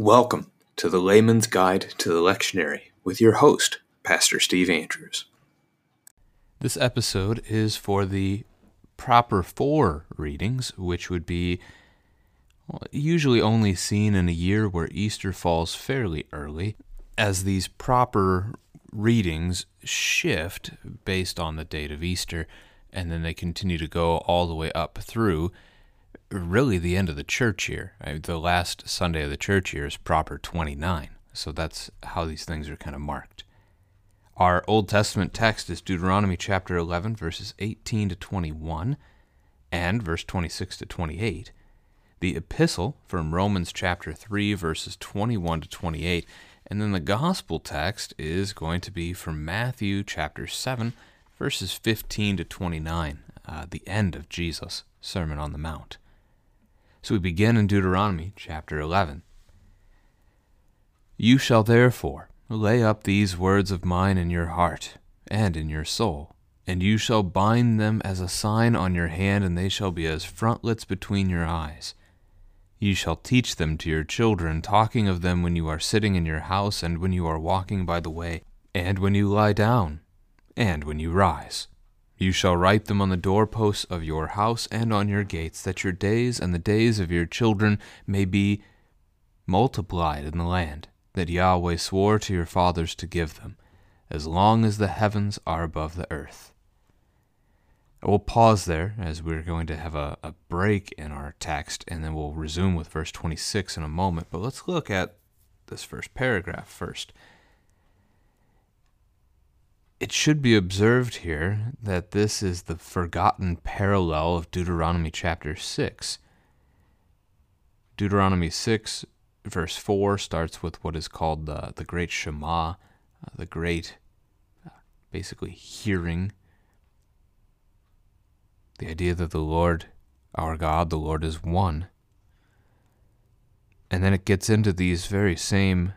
Welcome to the Layman's Guide to the Lectionary with your host, Pastor Steve Andrews. This episode is for the proper four readings, which would be usually only seen in a year where Easter falls fairly early, as these proper readings shift based on the date of Easter, and then they continue to go all the way up through really the end of the church year. The last Sunday of the church year is proper 29. So that's how these things are kind of marked. Our Old Testament text is Deuteronomy chapter 11, verses 18 to 21 and verse 26 to 28. The epistle from Romans chapter 3, verses 21 to 28. And then the gospel text is going to be from Matthew chapter 7, verses 15 to 29, uh, the end of Jesus' Sermon on the Mount. So we begin in Deuteronomy chapter 11. You shall therefore lay up these words of mine in your heart and in your soul, and you shall bind them as a sign on your hand, and they shall be as frontlets between your eyes. You shall teach them to your children, talking of them when you are sitting in your house, and when you are walking by the way, and when you lie down, and when you rise. You shall write them on the doorposts of your house and on your gates, that your days and the days of your children may be multiplied in the land that Yahweh swore to your fathers to give them, as long as the heavens are above the earth. We'll pause there as we're going to have a, a break in our text, and then we'll resume with verse 26 in a moment. But let's look at this first paragraph first. It should be observed here that this is the forgotten parallel of Deuteronomy chapter 6. Deuteronomy 6, verse 4, starts with what is called the, the great Shema, uh, the great, uh, basically, hearing. The idea that the Lord, our God, the Lord is one. And then it gets into these very same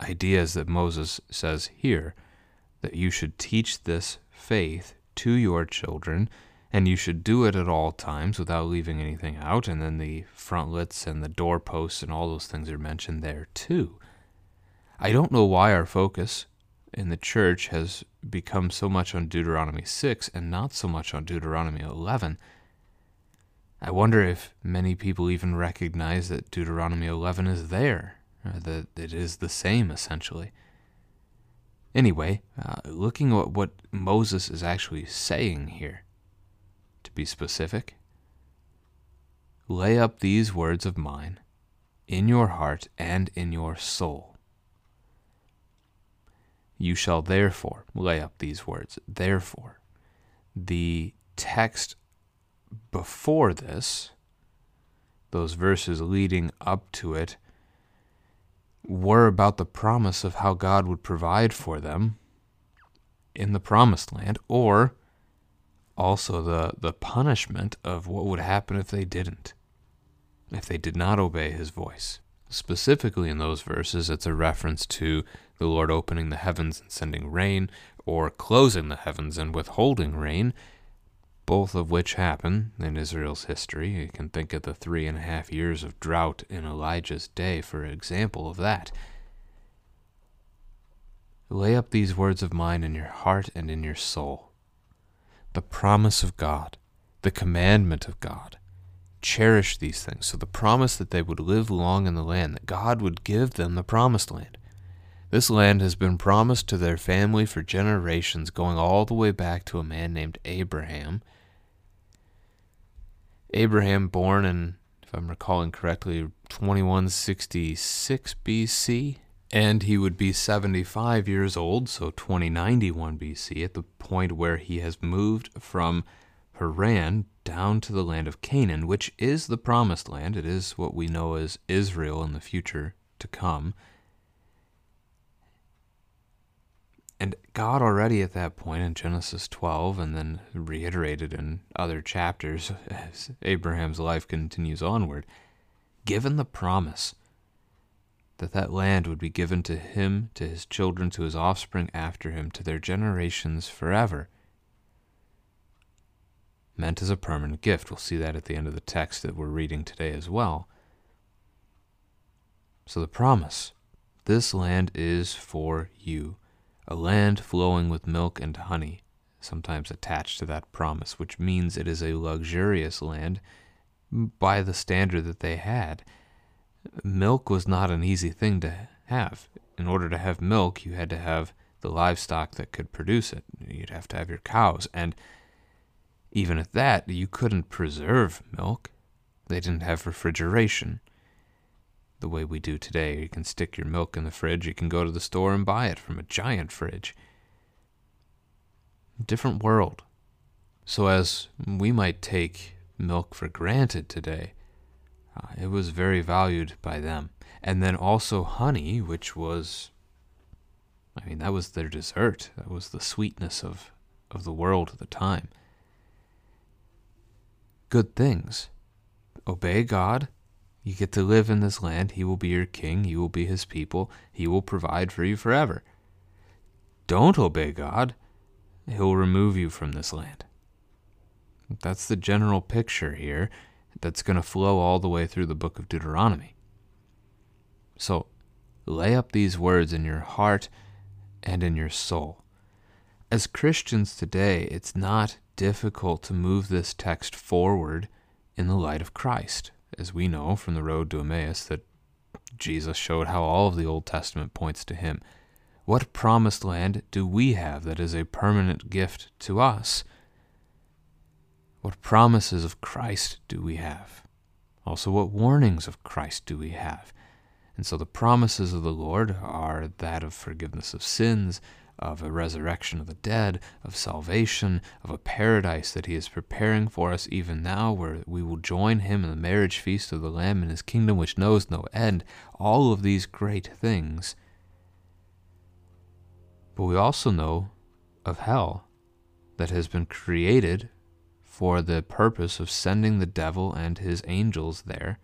ideas that Moses says here that you should teach this faith to your children, and you should do it at all times without leaving anything out. And then the frontlets and the doorposts and all those things are mentioned there too. I don't know why our focus in the church has become so much on Deuteronomy 6 and not so much on Deuteronomy 11. I wonder if many people even recognize that Deuteronomy 11 is there, that it is the same essentially. Anyway, uh, looking at what Moses is actually saying here, to be specific, lay up these words of mine in your heart and in your soul. You shall therefore lay up these words. Therefore, the text before this, those verses leading up to it, were about the promise of how God would provide for them in the promised land, or also the, the punishment of what would happen if they didn't, if they did not obey his voice. Specifically in those verses, it's a reference to the Lord opening the heavens and sending rain, or closing the heavens and withholding rain, both of which happen in Israel's history. You can think of the three and a half years of drought in Elijah's day for example of that. Lay up these words of mine in your heart and in your soul. The promise of God, the commandment of God. Cherish these things. So, the promise that they would live long in the land, that God would give them the promised land. This land has been promised to their family for generations, going all the way back to a man named Abraham Abraham, born in, if I'm recalling correctly, 2166 BC, and he would be 75 years old, so 2091 BC, at the point where he has moved from Haran down to the land of Canaan, which is the promised land. It is what we know as Israel in the future to come. And God already at that point in Genesis 12, and then reiterated in other chapters as Abraham's life continues onward, given the promise that that land would be given to him, to his children, to his offspring after him, to their generations forever, meant as a permanent gift. We'll see that at the end of the text that we're reading today as well. So the promise this land is for you, a land flowing with milk and honey, sometimes attached to that promise, which means it is a luxurious land by the standard that they had. Milk was not an easy thing to have. In order to have milk, you had to have the livestock that could produce it. You'd have to have your cows. And even at that, you couldn't preserve milk. They didn't have refrigeration the way we do today. You can stick your milk in the fridge, you can go to the store and buy it from a giant fridge. Different world. So, as we might take milk for granted today, uh, it was very valued by them. And then also honey, which was, I mean, that was their dessert. That was the sweetness of, of the world at the time. Good things. Obey God you get to live in this land. He will be your king. You will be his people. He will provide for you forever. Don't obey God. He'll remove you from this land. That's the general picture here that's going to flow all the way through the book of Deuteronomy. So lay up these words in your heart and in your soul. As Christians today, it's not difficult to move this text forward in the light of Christ as we know from the road to Emmaus, that Jesus showed how all of the Old Testament points to him. What promised land do we have that is a permanent gift to us? What promises of Christ do we have? Also, what warnings of Christ do we have? And so the promises of the Lord are that of forgiveness of sins, of a resurrection of the dead, of salvation, of a paradise that He is preparing for us even now, where we will join Him in the marriage feast of the Lamb in His kingdom which knows no end. All of these great things. But we also know of hell that has been created for the purpose of sending the devil and his angels there.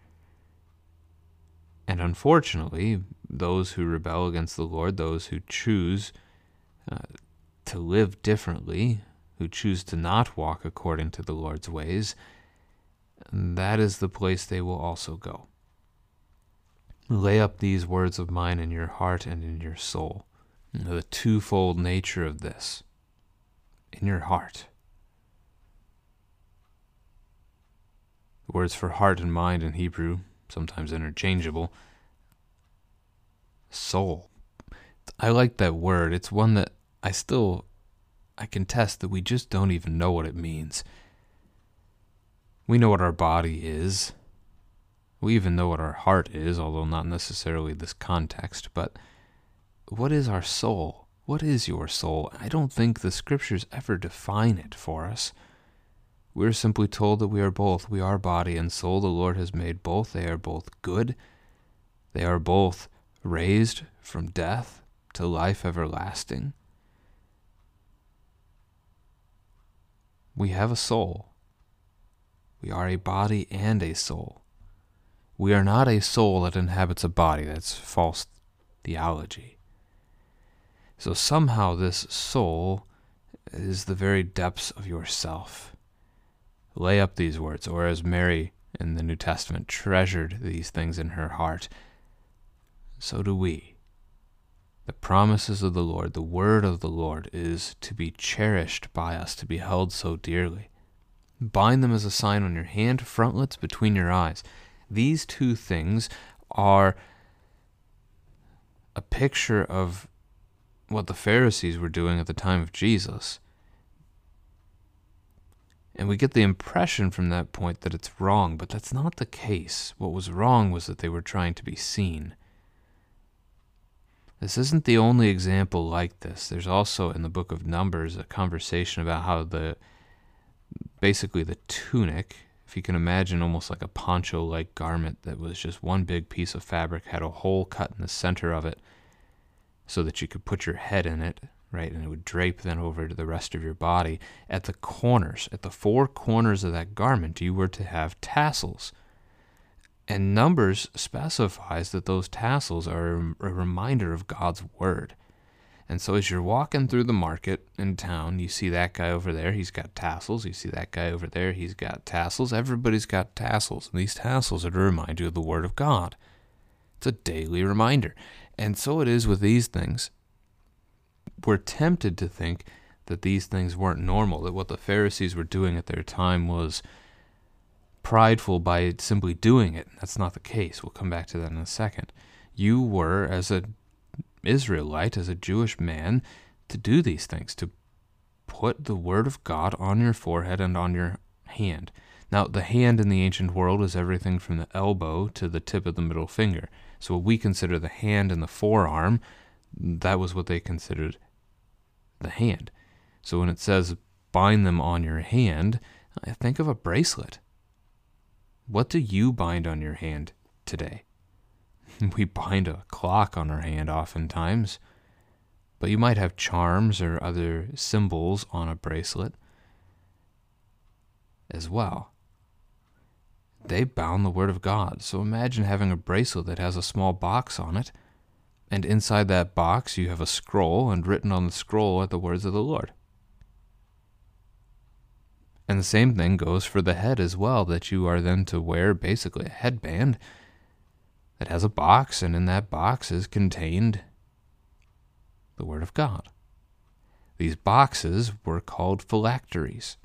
And unfortunately, those who rebel against the Lord, those who choose uh, to live differently, who choose to not walk according to the Lord's ways, that is the place they will also go. Lay up these words of mine in your heart and in your soul. The twofold nature of this in your heart. The words for heart and mind in Hebrew, sometimes interchangeable. Soul. I like that word. It's one that I still I contest that we just don't even know what it means. We know what our body is. We even know what our heart is, although not necessarily this context, but what is our soul? What is your soul? I don't think the scriptures ever define it for us. We're simply told that we are both. We are body and soul. The Lord has made both. They are both good. They are both raised from death to life everlasting. We have a soul. We are a body and a soul. We are not a soul that inhabits a body. That's false theology. So somehow this soul is the very depths of yourself. Lay up these words, or as Mary in the New Testament treasured these things in her heart, so do we. The promises of the Lord, the word of the Lord, is to be cherished by us, to be held so dearly. Bind them as a sign on your hand, frontlets between your eyes. These two things are a picture of what the Pharisees were doing at the time of Jesus. And we get the impression from that point that it's wrong, but that's not the case. What was wrong was that they were trying to be seen. This isn't the only example like this. There's also in the book of Numbers a conversation about how the basically the tunic, if you can imagine almost like a poncho like garment that was just one big piece of fabric, had a hole cut in the center of it so that you could put your head in it, right? And it would drape then over to the rest of your body. At the corners, at the four corners of that garment, you were to have tassels and Numbers specifies that those tassels are a reminder of God's word. And so as you're walking through the market in town, you see that guy over there, he's got tassels. You see that guy over there, he's got tassels. Everybody's got tassels. And these tassels are to remind you of the word of God, It's a daily reminder. And so it is with these things. We're tempted to think that these things weren't normal, that what the Pharisees were doing at their time was prideful by simply doing it. That's not the case. We'll come back to that in a second. You were, as an Israelite, as a Jewish man, to do these things, to put the word of God on your forehead and on your hand. Now, the hand in the ancient world is everything from the elbow to the tip of the middle finger. So, what we consider the hand and the forearm, that was what they considered the hand. So, when it says bind them on your hand, I think of a bracelet. What do you bind on your hand today? We bind a clock on our hand oftentimes, but you might have charms or other symbols on a bracelet as well. They bound the Word of God. So imagine having a bracelet that has a small box on it, and inside that box you have a scroll, and written on the scroll are the words of the Lord. And the same thing goes for the head as well, that you are then to wear basically a headband that has a box, and in that box is contained the Word of God. These boxes were called phylacteries.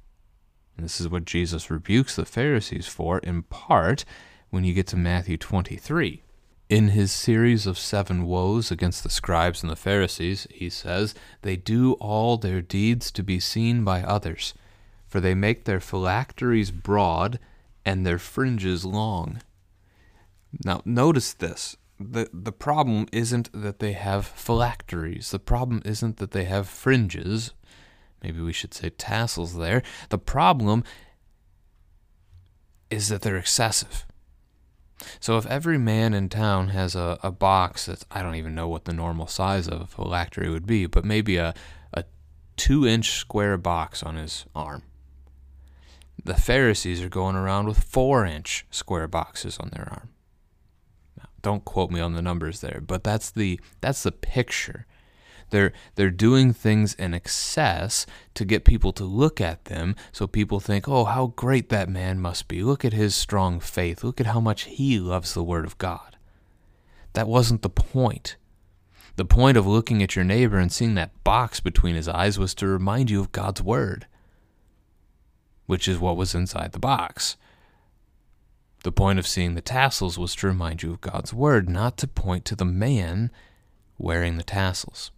And this is what Jesus rebukes the Pharisees for, in part, when you get to Matthew 23. In his series of seven woes against the scribes and the Pharisees, he says, They do all their deeds to be seen by others for they make their phylacteries broad and their fringes long. Now, notice this. The, the problem isn't that they have phylacteries. The problem isn't that they have fringes. Maybe we should say tassels there. The problem is that they're excessive. So if every man in town has a, a box that's, I don't even know what the normal size of a phylactery would be, but maybe a, a two inch square box on his arm. The Pharisees are going around with four inch square boxes on their arm. Now, don't quote me on the numbers there, but that's the that's the picture. They're they're doing things in excess to get people to look at them so people think, "Oh, how great that man must be. Look at his strong faith. Look at how much he loves the word of God." That wasn't the point. The point of looking at your neighbor and seeing that box between his eyes was to remind you of God's word which is what was inside the box. The point of seeing the tassels was to remind you of God's word, not to point to the man wearing the tassels.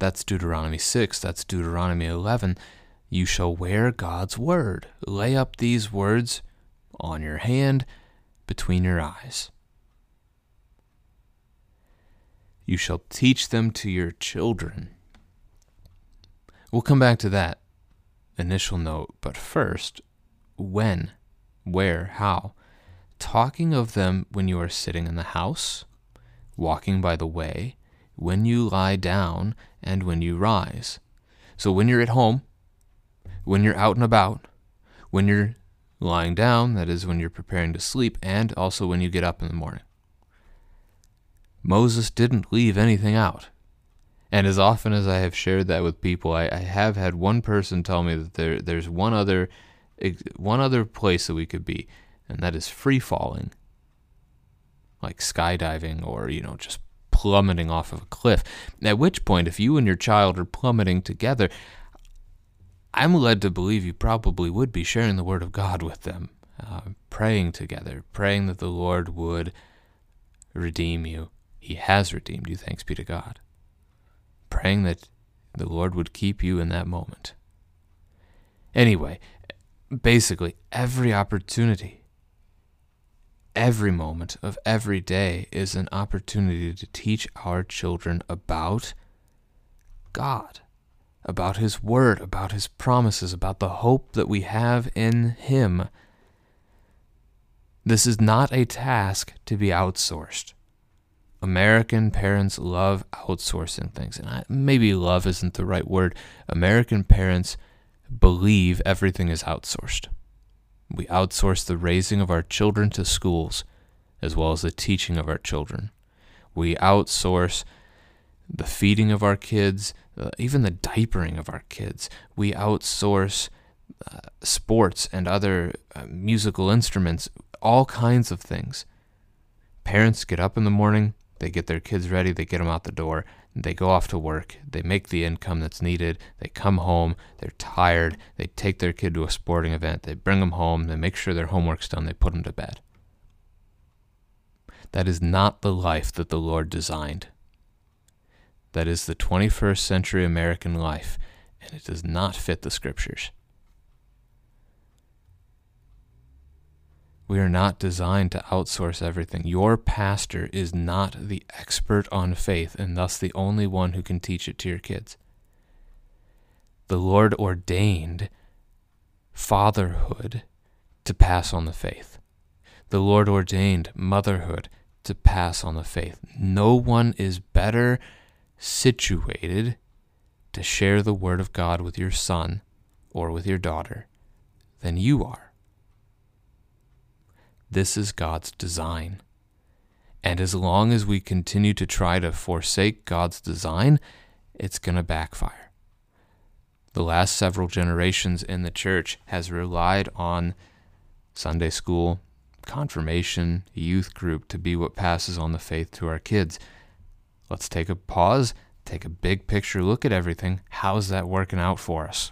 That's Deuteronomy 6, that's Deuteronomy 11. You shall wear God's word. Lay up these words on your hand between your eyes. You shall teach them to your children. We'll come back to that initial note, but first, when, where, how. Talking of them when you are sitting in the house, walking by the way, when you lie down, and when you rise. So when you're at home, when you're out and about, when you're lying down, that is when you're preparing to sleep, and also when you get up in the morning. Moses didn't leave anything out. And as often as I have shared that with people, I, I have had one person tell me that there there's one other one other place that we could be, and that is free falling, like skydiving or you know just plummeting off of a cliff. At which point, if you and your child are plummeting together, I'm led to believe you probably would be sharing the Word of God with them, uh, praying together, praying that the Lord would redeem you. He has redeemed you, thanks be to God praying that the Lord would keep you in that moment. Anyway, basically, every opportunity, every moment of every day is an opportunity to teach our children about God, about His Word, about His promises, about the hope that we have in Him. This is not a task to be outsourced. American parents love outsourcing things. And I, maybe love isn't the right word. American parents believe everything is outsourced. We outsource the raising of our children to schools as well as the teaching of our children. We outsource the feeding of our kids, uh, even the diapering of our kids. We outsource uh, sports and other uh, musical instruments, all kinds of things Parents get up in the morning, they get their kids ready, they get them out the door, they go off to work, they make the income that's needed, they come home, they're tired, they take their kid to a sporting event, they bring them home, they make sure their homework's done, they put them to bed. That is not the life that the Lord designed. That is the 21st century American life, and it does not fit the scriptures. We are not designed to outsource everything. Your pastor is not the expert on faith and thus the only one who can teach it to your kids. The Lord ordained fatherhood to pass on the faith. The Lord ordained motherhood to pass on the faith. No one is better situated to share the word of God with your son or with your daughter than you are. This is God's design. And as long as we continue to try to forsake God's design, it's going to backfire. The last several generations in the church has relied on Sunday school, confirmation, youth group to be what passes on the faith to our kids. Let's take a pause, take a big picture look at everything. How's that working out for us?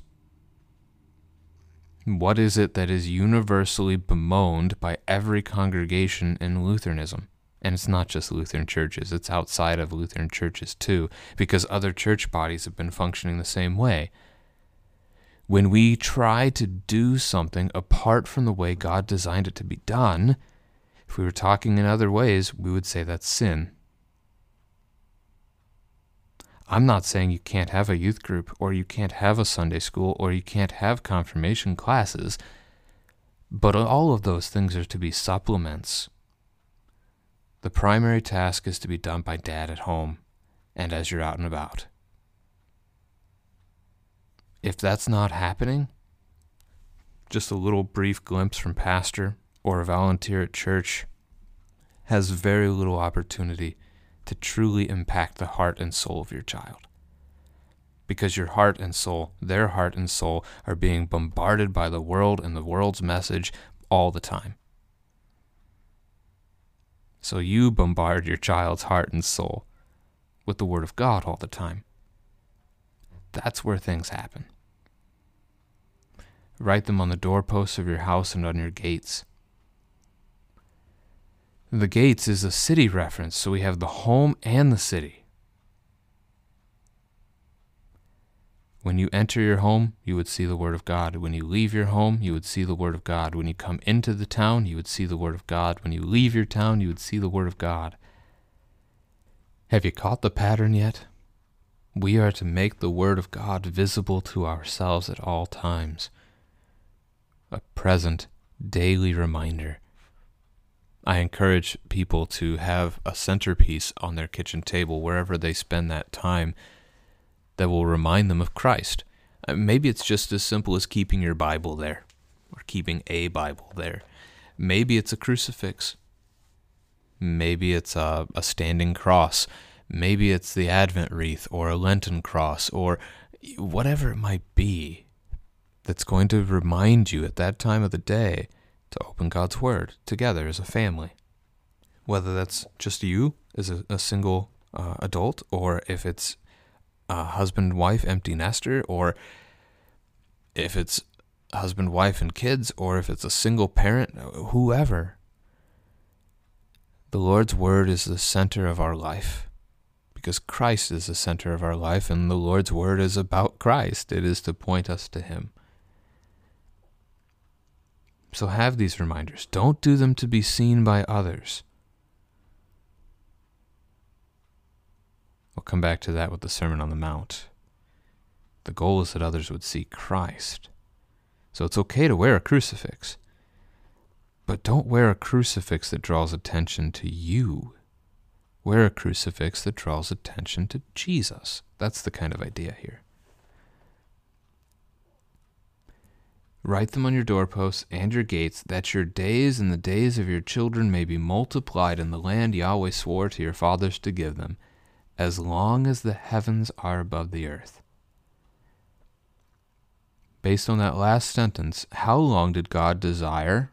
What is it that is universally bemoaned by every congregation in Lutheranism? And it's not just Lutheran churches, it's outside of Lutheran churches too, because other church bodies have been functioning the same way. When we try to do something apart from the way God designed it to be done, if we were talking in other ways, we would say that's sin. I'm not saying you can't have a youth group or you can't have a Sunday school or you can't have confirmation classes, but all of those things are to be supplements. The primary task is to be done by dad at home and as you're out and about. If that's not happening, just a little brief glimpse from pastor or a volunteer at church has very little opportunity to truly impact the heart and soul of your child. Because your heart and soul, their heart and soul, are being bombarded by the world and the world's message all the time. So you bombard your child's heart and soul with the Word of God all the time. That's where things happen. Write them on the doorposts of your house and on your gates. The gates is a city reference, so we have the home and the city. When you enter your home, you would see the Word of God. When you leave your home, you would see the Word of God. When you come into the town, you would see the Word of God. When you leave your town, you would see the Word of God. Have you caught the pattern yet? We are to make the Word of God visible to ourselves at all times. A present, daily reminder I encourage people to have a centerpiece on their kitchen table wherever they spend that time that will remind them of Christ. Uh, maybe it's just as simple as keeping your Bible there or keeping a Bible there. Maybe it's a crucifix. Maybe it's a, a standing cross. Maybe it's the Advent wreath or a Lenten cross or whatever it might be that's going to remind you at that time of the day to open God's Word together as a family. Whether that's just you as a, a single uh, adult, or if it's a husband, wife, empty nester, or if it's husband, wife, and kids, or if it's a single parent, whoever. The Lord's Word is the center of our life because Christ is the center of our life, and the Lord's Word is about Christ. It is to point us to Him. So have these reminders. Don't do them to be seen by others. We'll come back to that with the Sermon on the Mount. The goal is that others would see Christ. So it's okay to wear a crucifix. But don't wear a crucifix that draws attention to you. Wear a crucifix that draws attention to Jesus. That's the kind of idea here. Write them on your doorposts and your gates, that your days and the days of your children may be multiplied in the land Yahweh swore to your fathers to give them, as long as the heavens are above the earth. Based on that last sentence, how long did God desire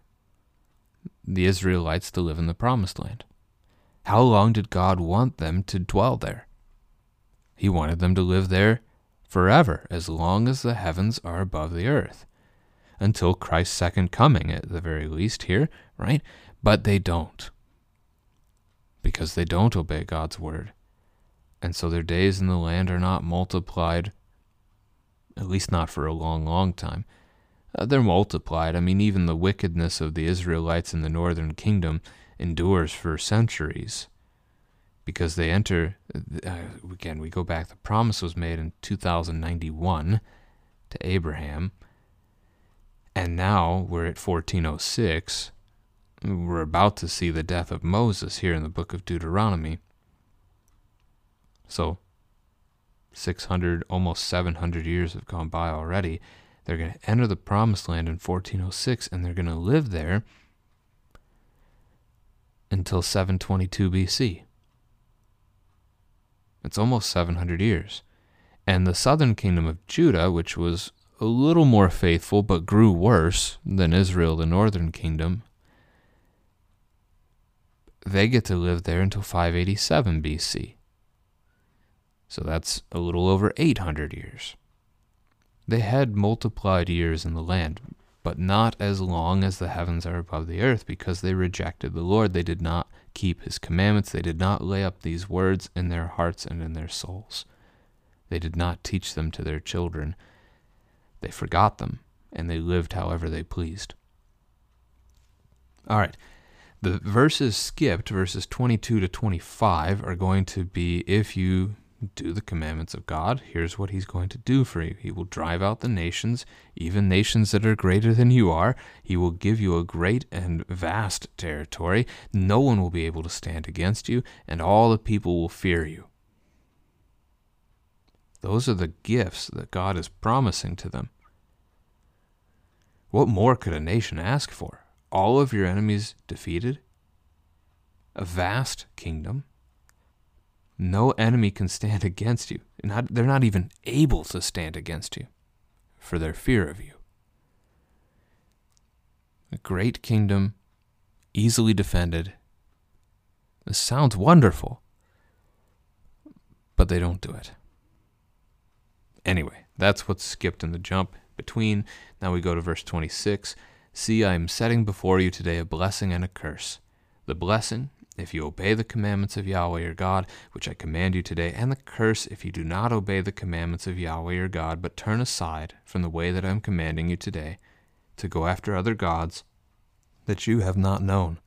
the Israelites to live in the promised land? How long did God want them to dwell there? He wanted them to live there forever, as long as the heavens are above the earth, until Christ's second coming, at the very least, here, right? But they don't, because they don't obey God's word. And so their days in the land are not multiplied, at least not for a long, long time. Uh, they're multiplied. I mean, even the wickedness of the Israelites in the northern kingdom endures for centuries because they enter uh, again we go back the promise was made in 2091 to Abraham and now we're at 1406 we're about to see the death of Moses here in the book of Deuteronomy so 600 almost 700 years have gone by already they're going to enter the promised land in 1406 and they're going to live there until 722 BC. It's almost 700 years. And the southern kingdom of Judah, which was a little more faithful but grew worse than Israel, the northern kingdom, they get to live there until 587 BC. So that's a little over 800 years. They had multiplied years in the land, but not as long as the heavens are above the earth, because they rejected the Lord. They did not keep his commandments. They did not lay up these words in their hearts and in their souls. They did not teach them to their children. They forgot them, and they lived however they pleased. All right. The verses skipped, verses 22 to 25, are going to be if you do the commandments of God, here's what He's going to do for you. He will drive out the nations, even nations that are greater than you are. He will give you a great and vast territory. No one will be able to stand against you, and all the people will fear you. Those are the gifts that God is promising to them. What more could a nation ask for? All of your enemies defeated? A vast kingdom? No enemy can stand against you. Not, they're not even able to stand against you for their fear of you. A great kingdom, easily defended. This sounds wonderful, but they don't do it. Anyway, that's what's skipped in the jump between. Now we go to verse 26. See, I am setting before you today a blessing and a curse. The blessing if you obey the commandments of Yahweh your God, which I command you today, and the curse if you do not obey the commandments of Yahweh your God, but turn aside from the way that I am commanding you today, to go after other gods that you have not known.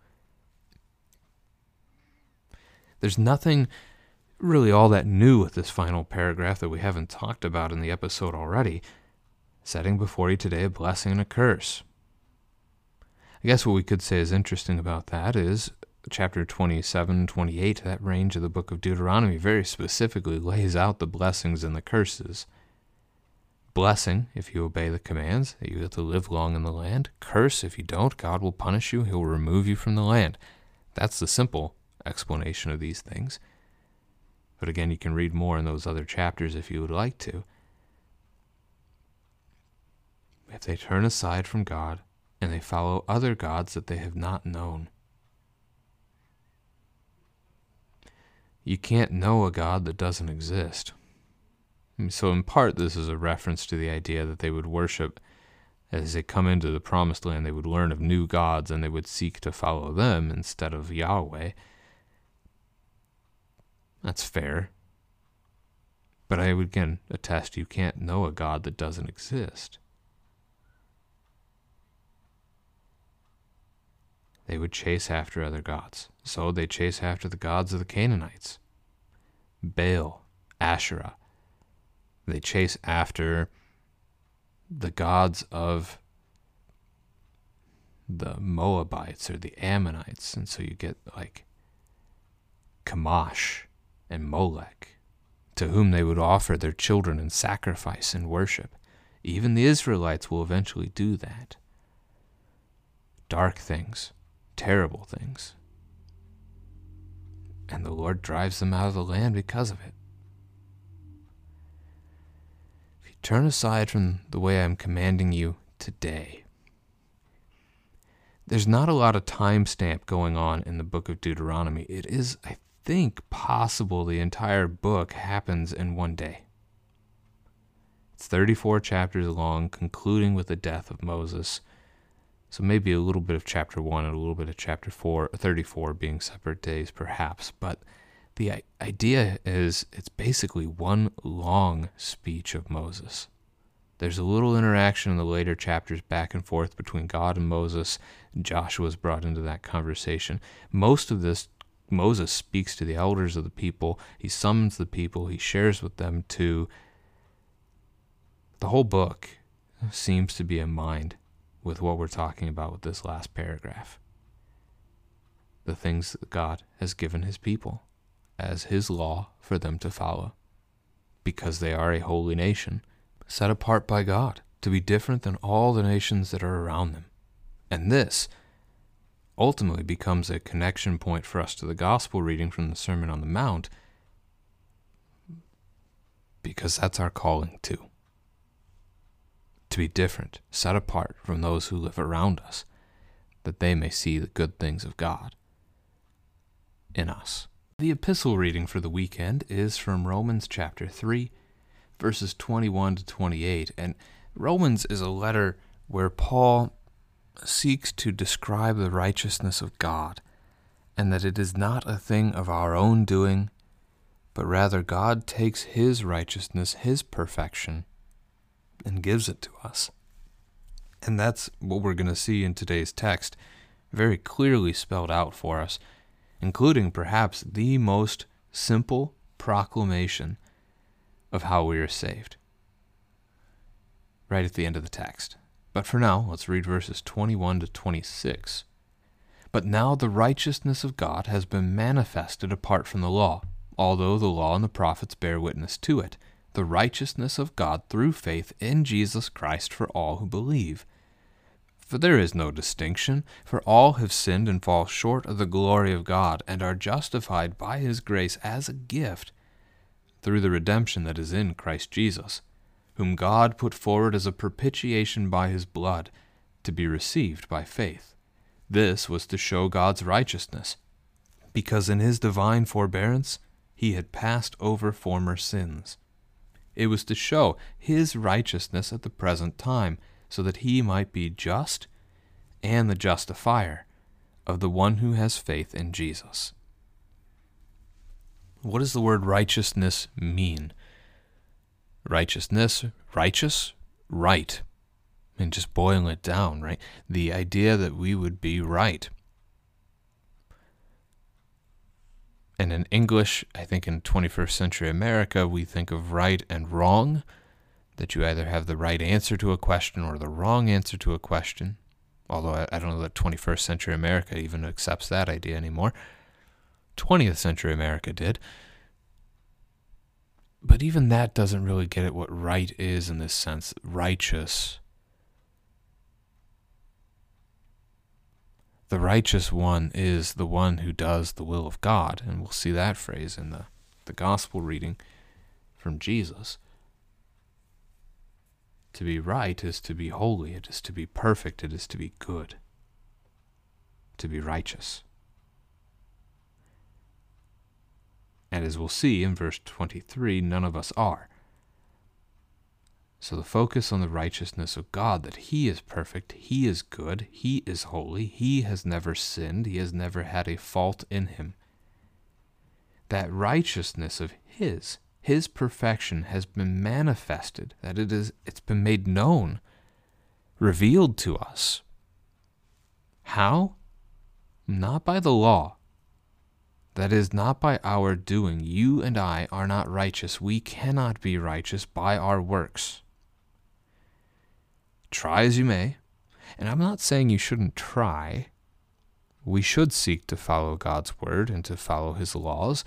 There's nothing really all that new with this final paragraph that we haven't talked about in the episode already. Setting before you today a blessing and a curse. I guess what we could say is interesting about that is chapter 27, 28, that range of the book of Deuteronomy very specifically lays out the blessings and the curses. Blessing, if you obey the commands, you get to live long in the land. Curse, if you don't, God will punish you, He will remove you from the land. That's the simple explanation of these things. But again, you can read more in those other chapters if you would like to. If they turn aside from God and they follow other gods that they have not known, you can't know a God that doesn't exist. So, in part, this is a reference to the idea that they would worship as they come into the promised land, they would learn of new gods and they would seek to follow them instead of Yahweh. That's fair. But I would again attest you can't know a God that doesn't exist. they would chase after other gods. So they chase after the gods of the Canaanites Baal, Asherah. They chase after the gods of the Moabites or the Ammonites. And so you get like Chemosh and Molech, to whom they would offer their children in sacrifice and worship. Even the Israelites will eventually do that. Dark things terrible things. And the Lord drives them out of the land because of it. If you turn aside from the way I'm commanding you today, there's not a lot of timestamp going on in the book of Deuteronomy. It is, I think, possible the entire book happens in one day. It's 34 chapters long, concluding with the death of Moses. So maybe a little bit of chapter 1 and a little bit of chapter 4, 34 being separate days, perhaps. But the idea is it's basically one long speech of Moses. There's a little interaction in the later chapters back and forth between God and Moses. Joshua is brought into that conversation. Most of this, Moses speaks to the elders of the people. He summons the people. He shares with them to. The whole book seems to be in mind with what we're talking about with this last paragraph. The things that God has given his people as his law for them to follow, because they are a holy nation set apart by God to be different than all the nations that are around them. And this ultimately becomes a connection point for us to the gospel reading from the Sermon on the Mount because that's our calling too. To be different, set apart from those who live around us, that they may see the good things of God in us. The epistle reading for the weekend is from Romans chapter 3, verses 21 to 28. And Romans is a letter where Paul seeks to describe the righteousness of God, and that it is not a thing of our own doing, but rather God takes His righteousness, His perfection, and gives it to us. And that's what we're going to see in today's text, very clearly spelled out for us, including perhaps the most simple proclamation of how we are saved. Right at the end of the text. But for now, let's read verses 21 to 26. But now the righteousness of God has been manifested apart from the law, although the law and the prophets bear witness to it, the righteousness of God through faith in Jesus Christ for all who believe. For there is no distinction, for all have sinned and fall short of the glory of God, and are justified by his grace as a gift through the redemption that is in Christ Jesus, whom God put forward as a propitiation by his blood, to be received by faith. This was to show God's righteousness, because in his divine forbearance he had passed over former sins. It was to show his righteousness at the present time, so that he might be just and the justifier of the one who has faith in Jesus. What does the word righteousness mean? Righteousness, righteous, right. And just boiling it down, right? The idea that we would be right. And in English, I think in 21st century America, we think of right and wrong, that you either have the right answer to a question or the wrong answer to a question. Although I, don't know that 21st century America even accepts that idea anymore. 20th century America did. But even that doesn't really get at what right is in this sense righteous. The righteous one is the one who does the will of God. And we'll see that phrase in the, the gospel reading from Jesus. To be right is to be holy, it is to be perfect, it is to be good, to be righteous. And as we'll see in verse 23, none of us are. So the focus on the righteousness of God, that He is perfect, He is good, He is holy, He has never sinned, He has never had a fault in Him. That righteousness of His, His perfection has been manifested, that it is it's been made known, revealed to us. How? Not by the law, that is not by our doing. You and I are not righteous. We cannot be righteous by our works. Try as you may, and I'm not saying you shouldn't try. We should seek to follow God's word and to follow his laws,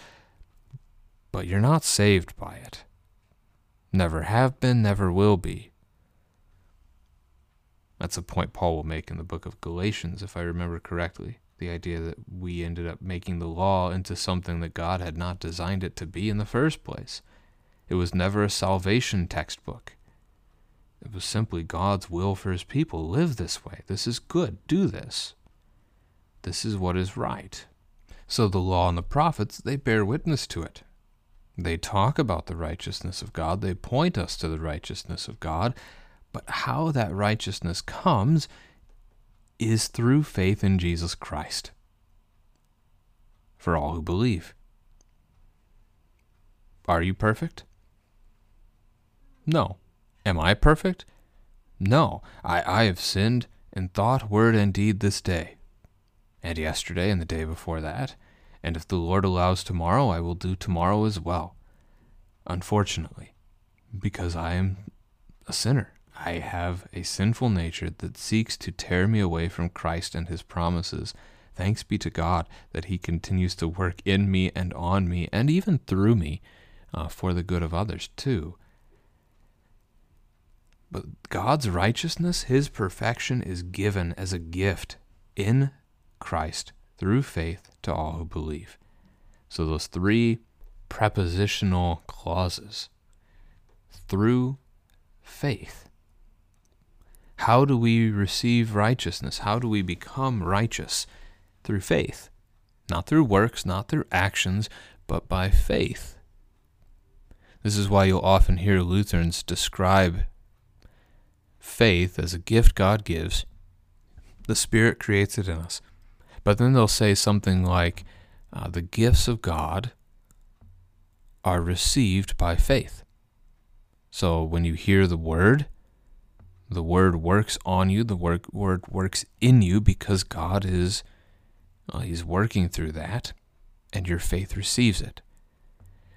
but you're not saved by it. Never have been, never will be. That's a point Paul will make in the book of Galatians, if I remember correctly the idea that we ended up making the law into something that God had not designed it to be in the first place. It was never a salvation textbook. It was simply God's will for his people. Live this way. This is good. Do this. This is what is right. So the law and the prophets, they bear witness to it. They talk about the righteousness of God, they point us to the righteousness of God, but how that righteousness comes is through faith in Jesus Christ for all who believe. Are you perfect? No. Am I perfect? No. I, I have sinned in thought, word, and deed this day, and yesterday, and the day before that, and if the Lord allows tomorrow, I will do tomorrow as well. Unfortunately, because I am a sinner. I have a sinful nature that seeks to tear me away from Christ and his promises. Thanks be to God that he continues to work in me and on me and even through me uh, for the good of others too. But God's righteousness, his perfection, is given as a gift in Christ through faith to all who believe. So those three prepositional clauses through faith. How do we receive righteousness? How do we become righteous? Through faith. Not through works, not through actions, but by faith. This is why you'll often hear Lutherans describe faith as a gift God gives. The Spirit creates it in us. But then they'll say something like, uh, the gifts of God are received by faith. So when you hear the word, the word works on you, the word, word works in you because God is, well, He's working through that, and your faith receives it.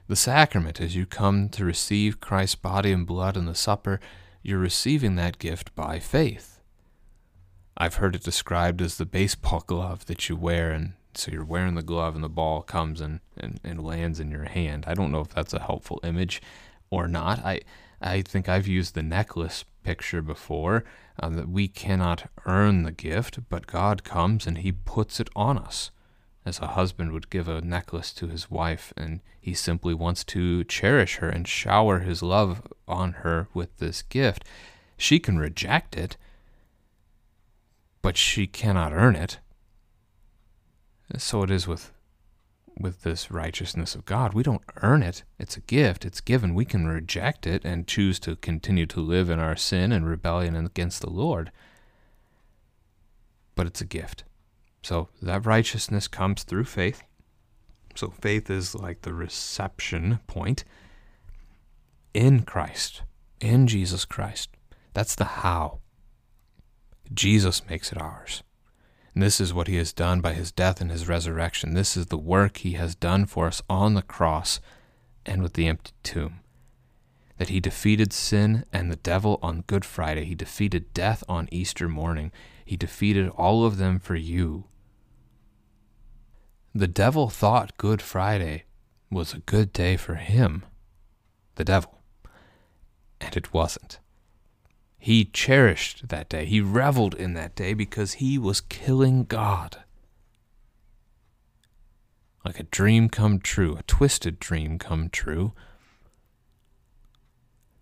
The sacrament, as you come to receive Christ's body and blood in the supper, you're receiving that gift by faith. I've heard it described as the baseball glove that you wear, and so you're wearing the glove and the ball comes and, and, and lands in your hand. I don't know if that's a helpful image or not. I, I think I've used the necklace picture before uh, that we cannot earn the gift, but God comes and He puts it on us as a husband would give a necklace to his wife, and he simply wants to cherish her and shower his love on her with this gift. She can reject it, but she cannot earn it. So it is with with this righteousness of God. We don't earn it. It's a gift. It's given. We can reject it and choose to continue to live in our sin and rebellion against the Lord. But it's a gift. So that righteousness comes through faith. So faith is like the reception point in Christ, in Jesus Christ. That's the how. Jesus makes it ours. And this is what he has done by his death and his resurrection. This is the work he has done for us on the cross and with the empty tomb. That he defeated sin and the devil on Good Friday. He defeated death on Easter morning. He defeated all of them for you. The devil thought Good Friday was a good day for him, the devil, and it wasn't. He cherished that day. He reveled in that day because he was killing God. Like a dream come true, a twisted dream come true.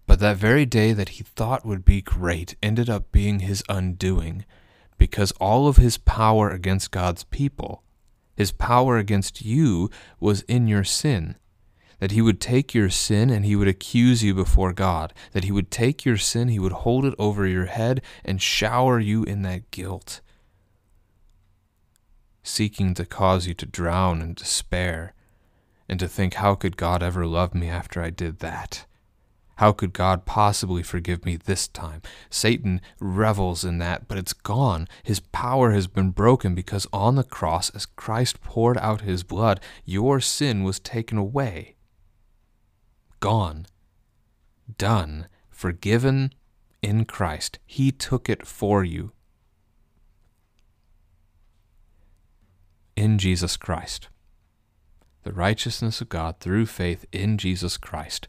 But that very day that he thought would be great ended up being his undoing because all of his power against God's people, his power against you, was in your sin that he would take your sin and he would accuse you before God, that he would take your sin, he would hold it over your head and shower you in that guilt, seeking to cause you to drown in despair and to think, how could God ever love me after I did that? How could God possibly forgive me this time? Satan revels in that, but it's gone. His power has been broken because on the cross, as Christ poured out his blood, your sin was taken away gone, done, forgiven in Christ. He took it for you. In Jesus Christ. The righteousness of God through faith in Jesus Christ.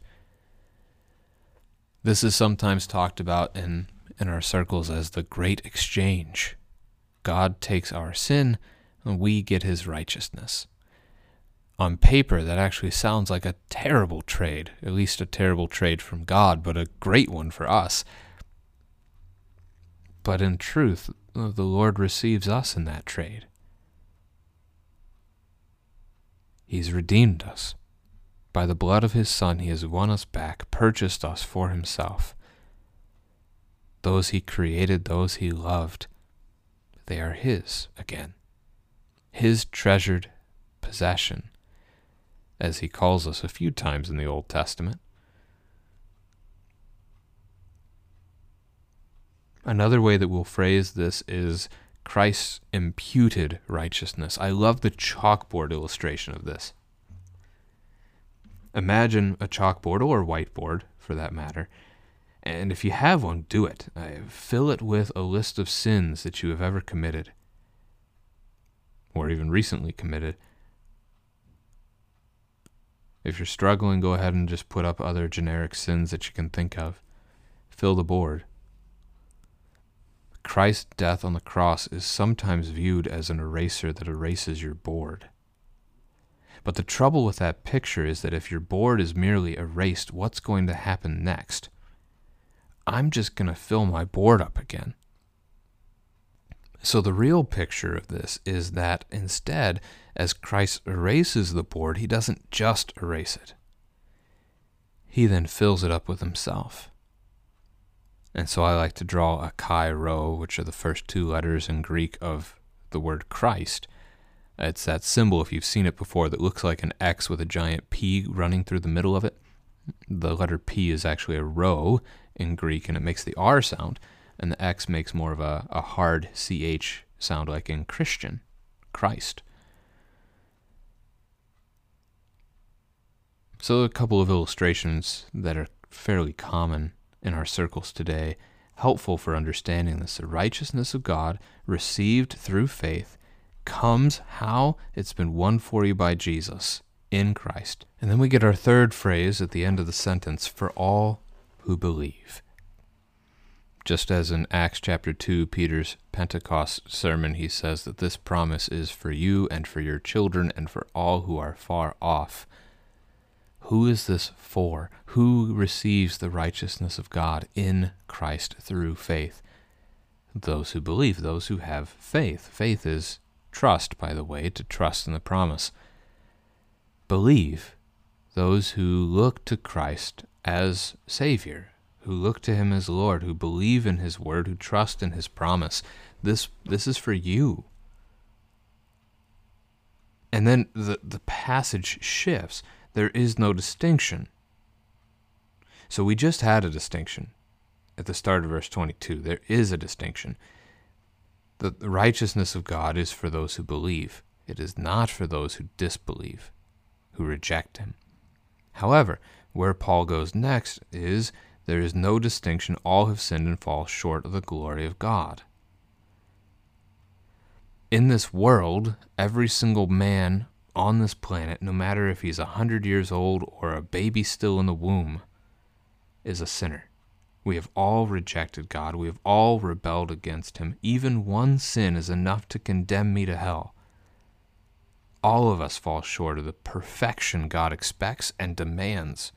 This is sometimes talked about in, in our circles as the great exchange. God takes our sin and we get his righteousness on paper, that actually sounds like a terrible trade, at least a terrible trade from God, but a great one for us. But in truth, the Lord receives us in that trade. He's redeemed us. By the blood of his Son, he has won us back, purchased us for himself. Those he created, those he loved, they are his again. His treasured possession, as he calls us a few times in the Old Testament. Another way that we'll phrase this is Christ's imputed righteousness. I love the chalkboard illustration of this. Imagine a chalkboard or a whiteboard, for that matter, and if you have one, do it. Fill it with a list of sins that you have ever committed, or even recently committed. If you're struggling, go ahead and just put up other generic sins that you can think of. Fill the board. Christ's death on the cross is sometimes viewed as an eraser that erases your board. But the trouble with that picture is that if your board is merely erased, what's going to happen next? I'm just going to fill my board up again. So the real picture of this is that instead, as Christ erases the board, he doesn't just erase it. He then fills it up with himself. And so I like to draw a chi rho, which are the first two letters in Greek of the word Christ. It's that symbol, if you've seen it before, that looks like an X with a giant P running through the middle of it. The letter P is actually a rho in Greek, and it makes the R sound, and the X makes more of a, a hard CH sound, like in Christian, Christ. So, a couple of illustrations that are fairly common in our circles today, helpful for understanding this. The righteousness of God received through faith comes how it's been won for you by Jesus in Christ. And then we get our third phrase at the end of the sentence for all who believe. Just as in Acts chapter 2, Peter's Pentecost sermon, he says that this promise is for you and for your children and for all who are far off who is this for? Who receives the righteousness of God in Christ through faith? Those who believe, those who have faith. Faith is trust, by the way, to trust in the promise. Believe, those who look to Christ as Savior, who look to Him as Lord, who believe in His word, who trust in His promise. This, this is for you. And then the, the passage shifts there is no distinction. So we just had a distinction at the start of verse 22. There is a distinction. The righteousness of God is for those who believe, it is not for those who disbelieve, who reject Him. However, where Paul goes next is there is no distinction. All have sinned and fall short of the glory of God. In this world, every single man on this planet, no matter if he's a hundred years old or a baby still in the womb, is a sinner. We have all rejected God. We have all rebelled against Him. Even one sin is enough to condemn me to hell. All of us fall short of the perfection God expects and demands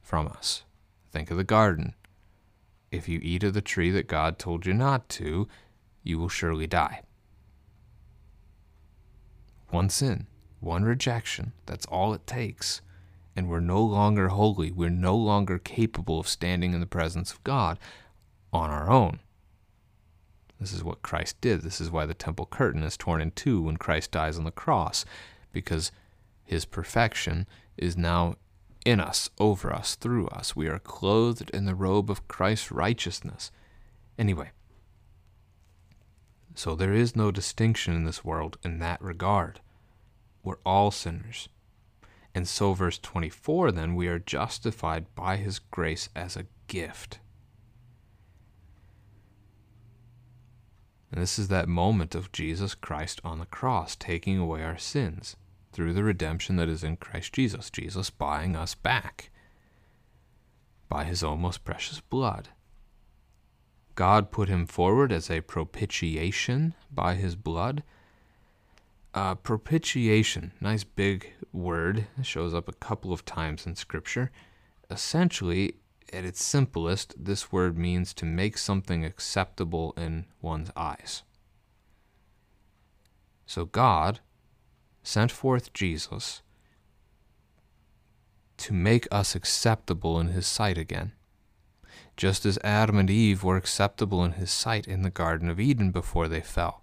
from us. Think of the garden. If you eat of the tree that God told you not to, you will surely die. One sin one rejection. That's all it takes. And we're no longer holy. We're no longer capable of standing in the presence of God on our own. This is what Christ did. This is why the temple curtain is torn in two when Christ dies on the cross, because his perfection is now in us, over us, through us. We are clothed in the robe of Christ's righteousness. Anyway, so there is no distinction in this world in that regard. We're all sinners. And so, verse 24, then, we are justified by his grace as a gift. And this is that moment of Jesus Christ on the cross, taking away our sins through the redemption that is in Christ Jesus, Jesus buying us back by his own most precious blood. God put him forward as a propitiation by his blood uh, propitiation, nice big word, it shows up a couple of times in Scripture. Essentially, at its simplest, this word means to make something acceptable in one's eyes. So God sent forth Jesus to make us acceptable in his sight again. Just as Adam and Eve were acceptable in his sight in the Garden of Eden before they fell.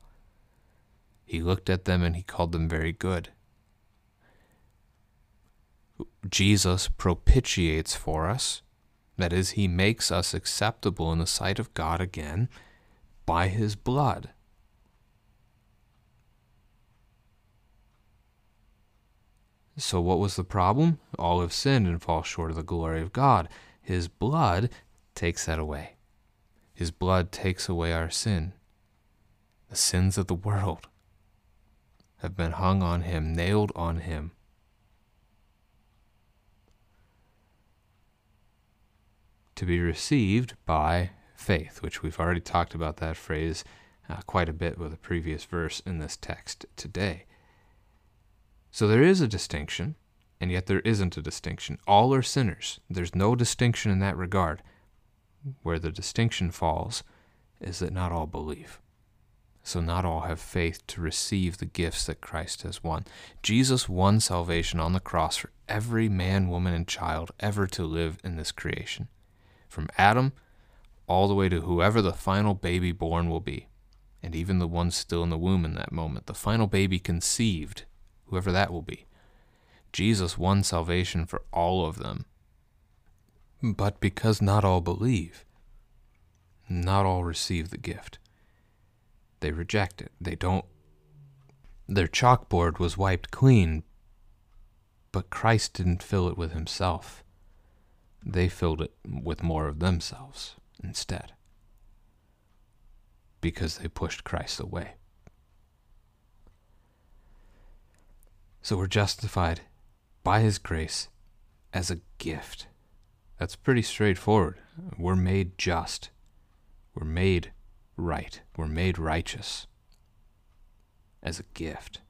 He looked at them and he called them very good. Jesus propitiates for us, that is, he makes us acceptable in the sight of God again by his blood. So, what was the problem? All have sinned and fall short of the glory of God. His blood takes that away. His blood takes away our sin. The sins of the world have been hung on him, nailed on him. To be received by faith, which we've already talked about that phrase uh, quite a bit with a previous verse in this text today. So there is a distinction, and yet there isn't a distinction. All are sinners. There's no distinction in that regard. Where the distinction falls is that not all believe. So not all have faith to receive the gifts that Christ has won. Jesus won salvation on the cross for every man, woman, and child ever to live in this creation. From Adam all the way to whoever the final baby born will be, and even the one still in the womb in that moment, the final baby conceived, whoever that will be. Jesus won salvation for all of them. But because not all believe, not all receive the gift. They reject it. They don't. Their chalkboard was wiped clean, but Christ didn't fill it with himself. They filled it with more of themselves instead because they pushed Christ away. So we're justified by His grace as a gift. That's pretty straightforward. We're made just. We're made right. We're made righteous as a gift.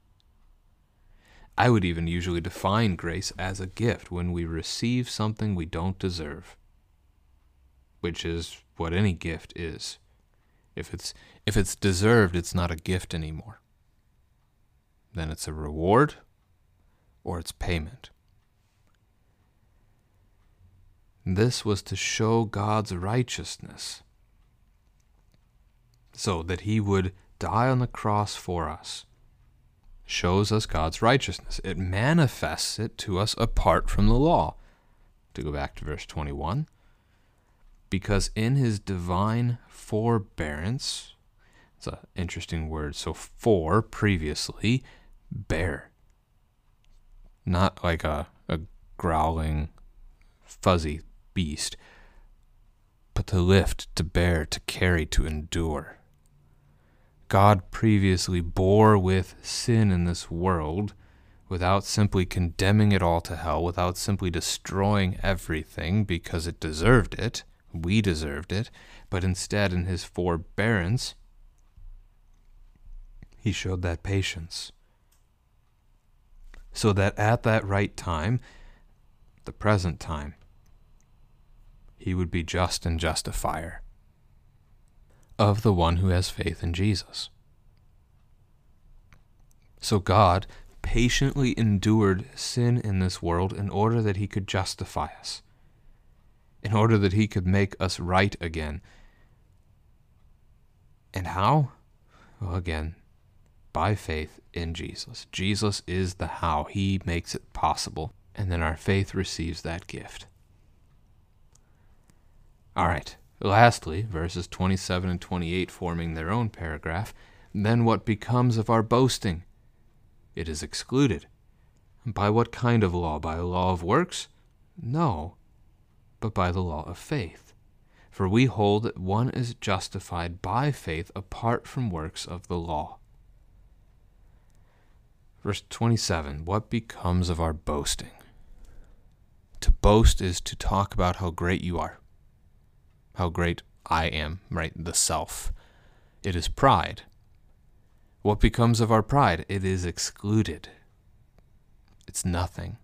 I would even usually define grace as a gift when we receive something we don't deserve which is what any gift is. If it's if it's deserved, it's not a gift anymore. Then it's a reward or it's payment. This was to show God's righteousness so that he would die on the cross for us. Shows us God's righteousness. It manifests it to us apart from the law. To go back to verse 21 because in his divine forbearance, it's an interesting word. So, for previously, bear. Not like a, a growling, fuzzy beast, but to lift, to bear, to carry, to endure. God previously bore with sin in this world without simply condemning it all to hell, without simply destroying everything because it deserved it we deserved it, but instead, in his forbearance, he showed that patience. So that at that right time, the present time, he would be just and justifier of the one who has faith in Jesus. So God patiently endured sin in this world in order that he could justify us in order that he could make us right again. And how? Well, again, by faith in Jesus. Jesus is the how, he makes it possible. And then our faith receives that gift. All right. Lastly, verses 27 and 28 forming their own paragraph. Then what becomes of our boasting? It is excluded. By what kind of law? By a law of works? No but by the law of faith. For we hold that one is justified by faith apart from works of the law. Verse 27 What becomes of our boasting? To boast is to talk about how great you are, how great I am, right? The self. It is pride. What becomes of our pride? It is excluded. It's nothing.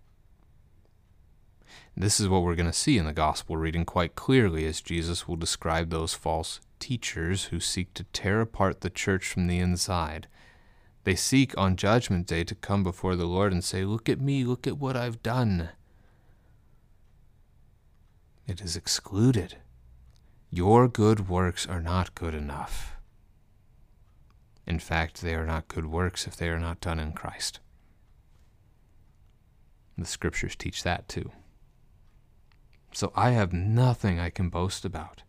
This is what we're going to see in the gospel reading quite clearly as Jesus will describe those false teachers who seek to tear apart the church from the inside. They seek on Judgment Day to come before the Lord and say, Look at me, look at what I've done. It is excluded. Your good works are not good enough. In fact, they are not good works if they are not done in Christ. The scriptures teach that too. So I have nothing I can boast about.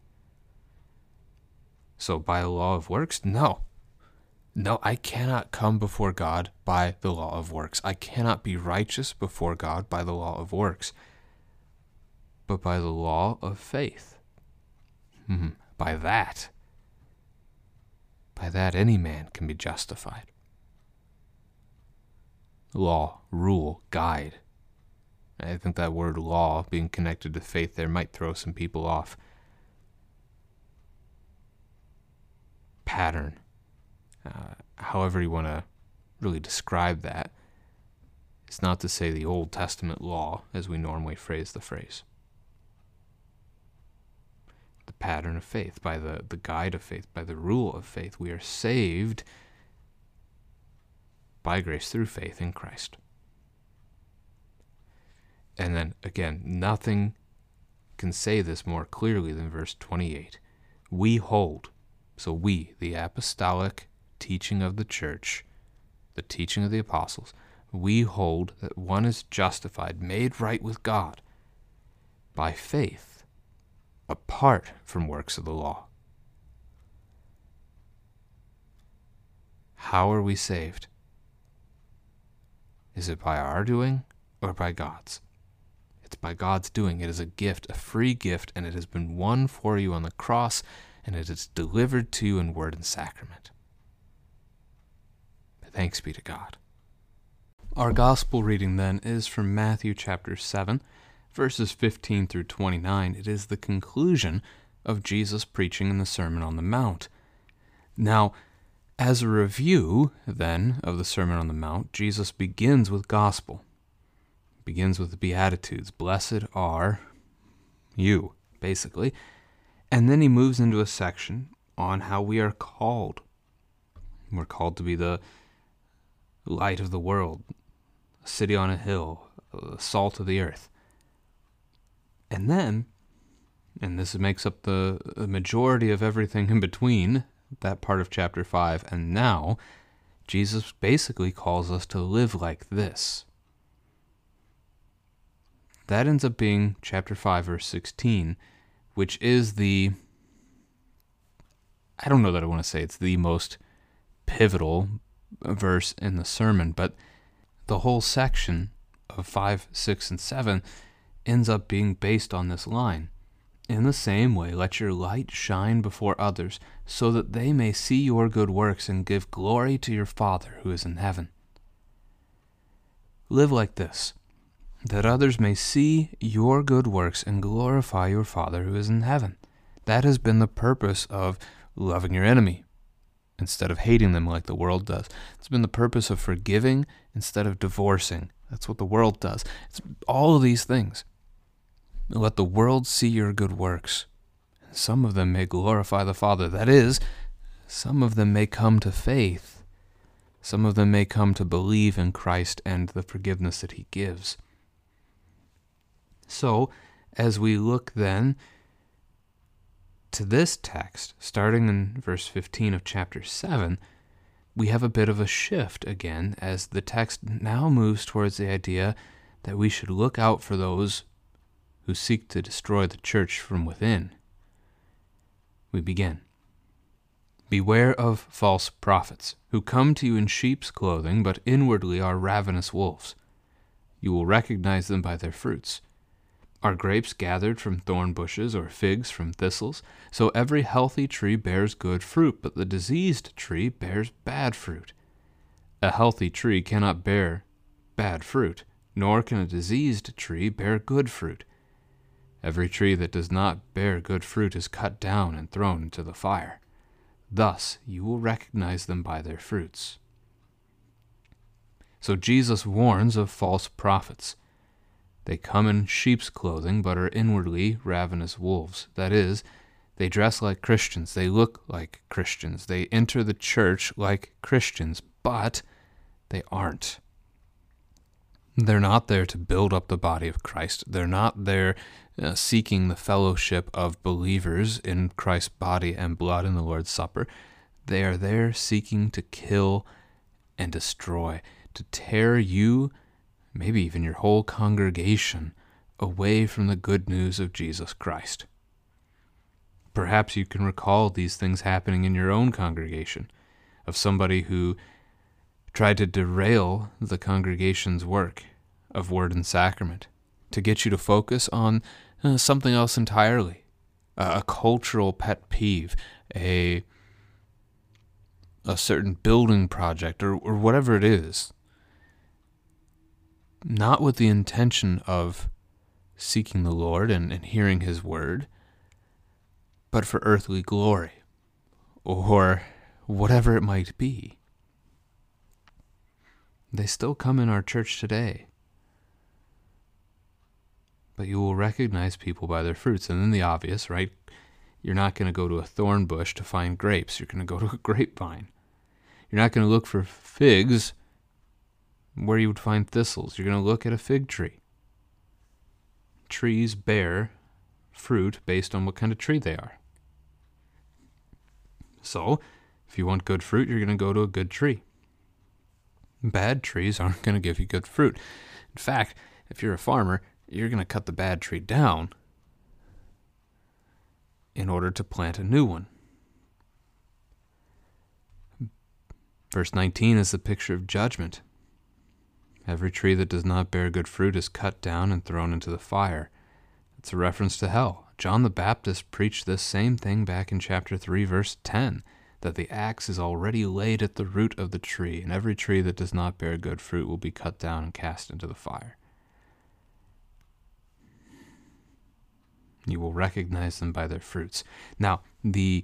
So by the law of works? No. No, I cannot come before God by the law of works. I cannot be righteous before God by the law of works, but by the law of faith. Hmm, by that, by that any man can be justified. Law, rule, guide. I think that word law being connected to faith there might throw some people off. Pattern uh, however you want to really describe that. It's not to say the Old Testament law as we normally phrase the phrase. Pattern of faith, by the, the guide of faith, by the rule of faith, we are saved by grace through faith in Christ. And then again, nothing can say this more clearly than verse 28. We hold, so we, the apostolic teaching of the church, the teaching of the apostles, we hold that one is justified, made right with God, by faith, apart from works of the law. How are we saved? Is it by our doing or by God's? It's by God's doing. It is a gift, a free gift, and it has been won for you on the cross, and it is delivered to you in word and sacrament. Thanks be to God. Our gospel reading then is from Matthew chapter 7, verses 15 through 29. It is the conclusion of Jesus preaching in the Sermon on the Mount. Now, as a review, then, of the Sermon on the Mount, Jesus begins with gospel. Begins with the Beatitudes. Blessed are you, basically. And then he moves into a section on how we are called. We're called to be the light of the world, a city on a hill, the salt of the earth. And then, and this makes up the, majority of everything in between that part of chapter 5 and now, Jesus basically calls us to live like this. That ends up being chapter 5, verse 16, which is the. I don't know that I want to say it's the most pivotal, verse in the sermon, but the whole section of 5, 6, and 7 ends up being based on this line. In the same way, let your light shine before others, so that they may see your good works and give glory to your Father who is in heaven. Live like this, that others may see your good works and glorify your Father who is in heaven. That has been the purpose of loving your enemy, instead of hating them like the world does. It's been the purpose of forgiving instead of divorcing. That's what the world does. It's all of these things. Let the world see your good works. Some of them may glorify the Father. That is, some of them may come to faith. Some of them may come to believe in Christ and the forgiveness that He gives. So, as we look then to this text, starting in verse 15 of chapter 7, we have a bit of a shift again as the text now moves towards the idea that we should look out for those who seek to destroy the church from within. We begin. Beware of false prophets, who come to you in sheep's clothing, but inwardly are ravenous wolves. You will recognize them by their fruits. Are grapes gathered from thorn bushes or figs from thistles? So every healthy tree bears good fruit, but the diseased tree bears bad fruit. A healthy tree cannot bear bad fruit, nor can a diseased tree bear good fruit. Every tree that does not bear good fruit is cut down and thrown into the fire. Thus you will recognize them by their fruits. So Jesus warns of false prophets. They come in sheep's clothing, but are inwardly ravenous wolves. That is, they dress like Christians, they look like Christians, they enter the church like Christians, but they aren't. They're not there to build up the body of Christ. They're not there uh, seeking the fellowship of believers in Christ's body and blood in the Lord's Supper. They are there seeking to kill and destroy, to tear you, maybe even your whole congregation, away from the good news of Jesus Christ. Perhaps you can recall these things happening in your own congregation, of somebody who tried to derail the congregation's work of word and sacrament, to get you to focus on uh, something else entirely, a cultural pet peeve, a a certain building project or, or whatever it is, not with the intention of seeking the Lord and, and hearing His word, but for earthly glory, or whatever it might be. They still come in our church today. But you will recognize people by their fruits. And then the obvious, right? You're not going to go to a thorn bush to find grapes. You're going to go to a grapevine. You're not going to look for figs where you would find thistles. You're going to look at a fig tree. Trees bear fruit based on what kind of tree they are. So, if you want good fruit, you're going to go to a good tree. Bad trees aren't going to give you good fruit. In fact, if you're a farmer, you're going to cut the bad tree down in order to plant a new one. Verse 19 is the picture of judgment. Every tree that does not bear good fruit is cut down and thrown into the fire. It's a reference to hell. John the Baptist preached this same thing back in chapter 3, verse 10 that the axe is already laid at the root of the tree, and every tree that does not bear good fruit will be cut down and cast into the fire. You will recognize them by their fruits. Now, the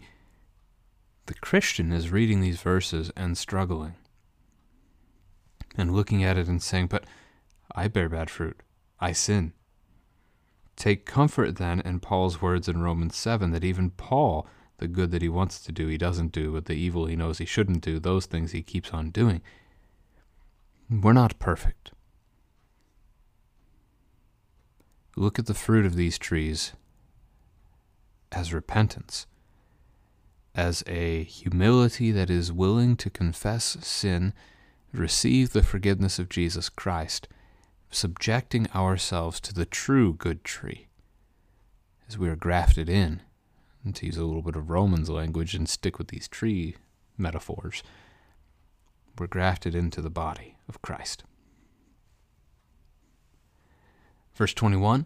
the Christian is reading these verses and struggling and looking at it and saying, But I bear bad fruit. I sin. Take comfort then in Paul's words in Romans 7 that even Paul, the good that he wants to do, he doesn't do, but the evil he knows he shouldn't do, those things he keeps on doing. We're not perfect. Look at the fruit of these trees as repentance as a humility that is willing to confess sin, receive the forgiveness of Jesus Christ, subjecting ourselves to the true good tree as we are grafted in. And to use a little bit of Romans language and stick with these tree metaphors, we're grafted into the body of Christ. Verse 21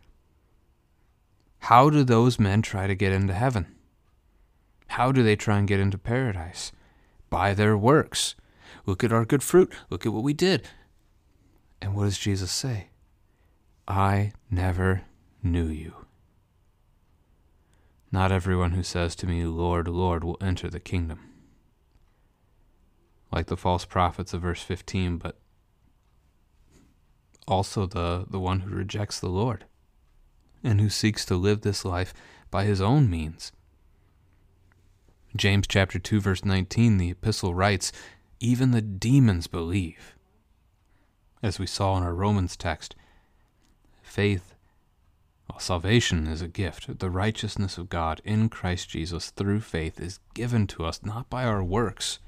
How do those men try to get into heaven? How do they try and get into paradise? by their works. Look at our good fruit. Look at what we did. And what does Jesus say? I never knew you. Not everyone who says to me, Lord, Lord, will enter the kingdom. Like the false prophets of verse 15, but also the, the one who rejects the Lord and who seeks to live this life by his own means James chapter 2 verse 19 the epistle writes even the demons believe. As we saw in our Romans text, faith well, salvation is a gift. The righteousness of God in Christ Jesus through faith is given to us not by our works.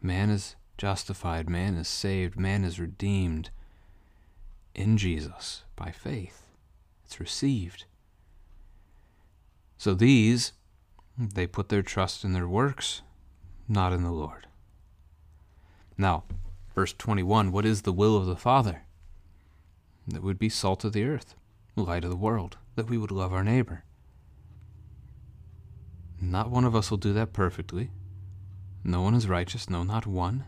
Man is justified, man is saved, man is redeemed in Jesus by faith. It's received. So these, they put their trust in their works, not in the Lord. Now, verse 21 what is the will of the Father? That would be salt of the earth, light of the world, that we would love our neighbor. Not one of us will do that perfectly. No one is righteous, no, not one.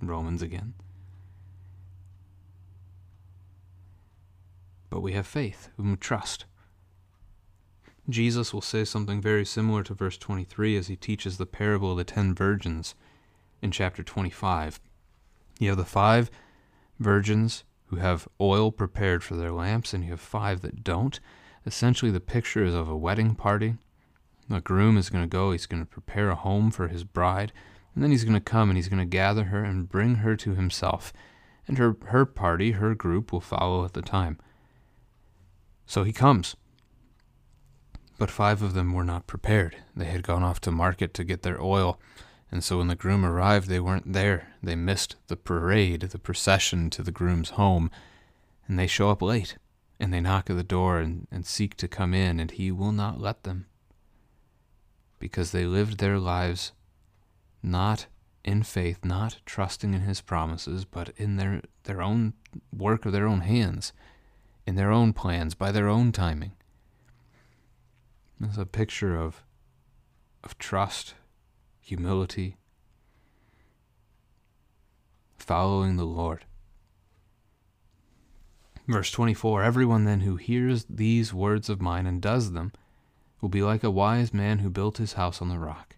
Romans again. But we have faith, whom we trust. Jesus will say something very similar to verse 23 as he teaches the parable of the ten virgins in chapter 25. You have the five virgins who have oil prepared for their lamps, and you have five that don't. Essentially, the picture is of a wedding party. The groom is going to go, he's going to prepare a home for his bride, and then he's going to come and he's going to gather her and bring her to himself. And her, her party, her group, will follow at the time. So he comes. But five of them were not prepared. They had gone off to market to get their oil, and so when the groom arrived, they weren't there. They missed the parade, the procession to the groom's home, and they show up late, and they knock at the door and, and seek to come in, and he will not let them. Because they lived their lives not in faith, not trusting in his promises, but in their, their own work of their own hands in their own plans, by their own timing. It's a picture of, of trust, humility, following the Lord. Verse 24 Everyone then who hears these words of mine and does them will be like a wise man who built his house on the rock.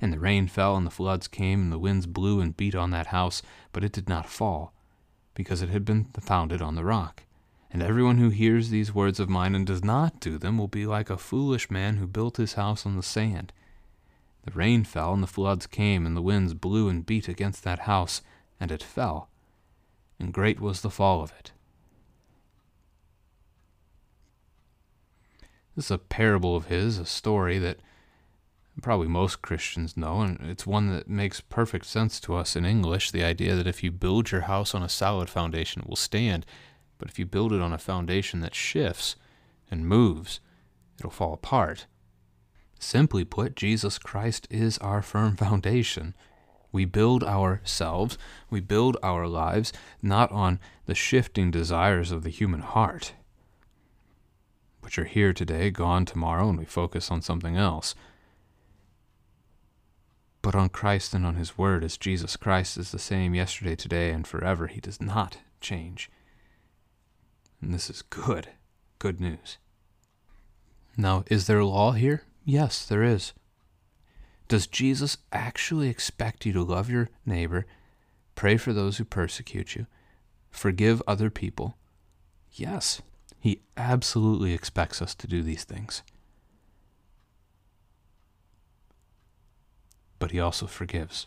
And the rain fell, and the floods came, and the winds blew and beat on that house, but it did not fall, because it had been founded on the rock. And everyone who hears these words of mine and does not do them will be like a foolish man who built his house on the sand. The rain fell, and the floods came, and the winds blew and beat against that house, and it fell, and great was the fall of it. This is a parable of his, a story that probably most Christians know, and it's one that makes perfect sense to us in English the idea that if you build your house on a solid foundation, it will stand. But if you build it on a foundation that shifts and moves, it'll fall apart. Simply put, Jesus Christ is our firm foundation. We build ourselves, we build our lives not on the shifting desires of the human heart, which are here today, gone tomorrow, and we focus on something else, but on Christ and on His Word, as Jesus Christ is the same yesterday, today, and forever. He does not change. And this is good, good news. Now, is there law here? Yes, there is. Does Jesus actually expect you to love your neighbor, pray for those who persecute you, forgive other people? Yes, he absolutely expects us to do these things. But he also forgives.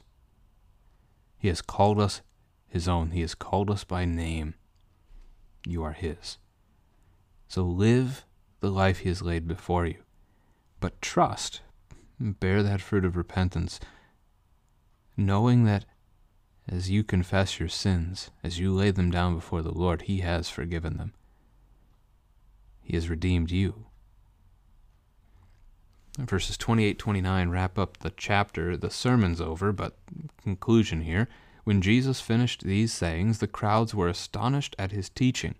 He has called us his own, he has called us by name you are His. So live the life He has laid before you. But trust, bear that fruit of repentance, knowing that as you confess your sins, as you lay them down before the Lord, He has forgiven them. He has redeemed you. Verses 28 29 wrap up the chapter. The sermon's over, but conclusion here. When Jesus finished these sayings, the crowds were astonished at his teaching,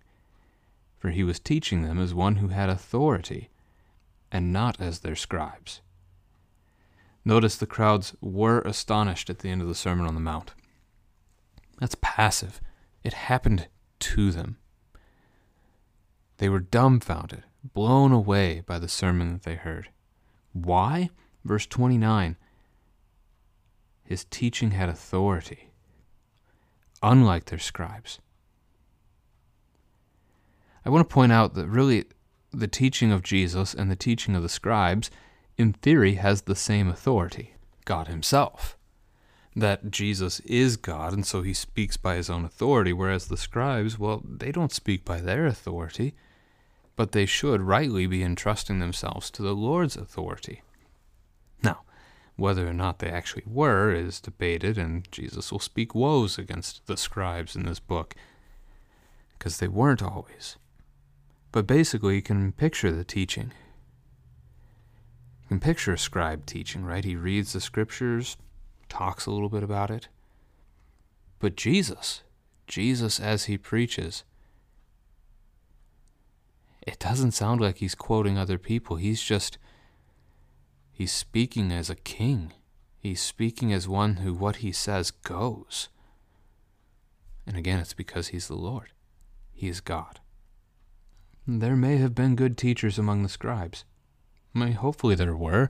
for he was teaching them as one who had authority, and not as their scribes. Notice the crowds were astonished at the end of the Sermon on the Mount. That's passive. It happened to them. They were dumbfounded, blown away by the sermon that they heard. Why? Verse 29 His teaching had authority unlike their scribes. I want to point out that really the teaching of Jesus and the teaching of the scribes, in theory, has the same authority God Himself. That Jesus is God, and so He speaks by His own authority, whereas the scribes, well, they don't speak by their authority, but they should rightly be entrusting themselves to the Lord's authority. Whether or not they actually were is debated, and Jesus will speak woes against the scribes in this book, because they weren't always. But basically, you can picture the teaching. You can picture a scribe teaching, right? He reads the scriptures, talks a little bit about it. But Jesus, Jesus as he preaches, it doesn't sound like he's quoting other people. He's just He's speaking as a king. He's speaking as one who what he says goes. And again, it's because he's the Lord. He is God. There may have been good teachers among the scribes. I mean, hopefully there were,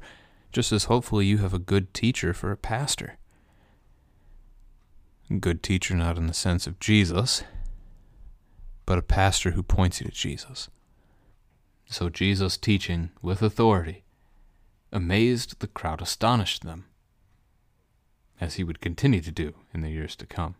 just as hopefully you have a good teacher for a pastor. Good teacher, not in the sense of Jesus, but a pastor who points you to Jesus. So Jesus' teaching with authority amazed the crowd, astonished them, as he would continue to do in the years to come.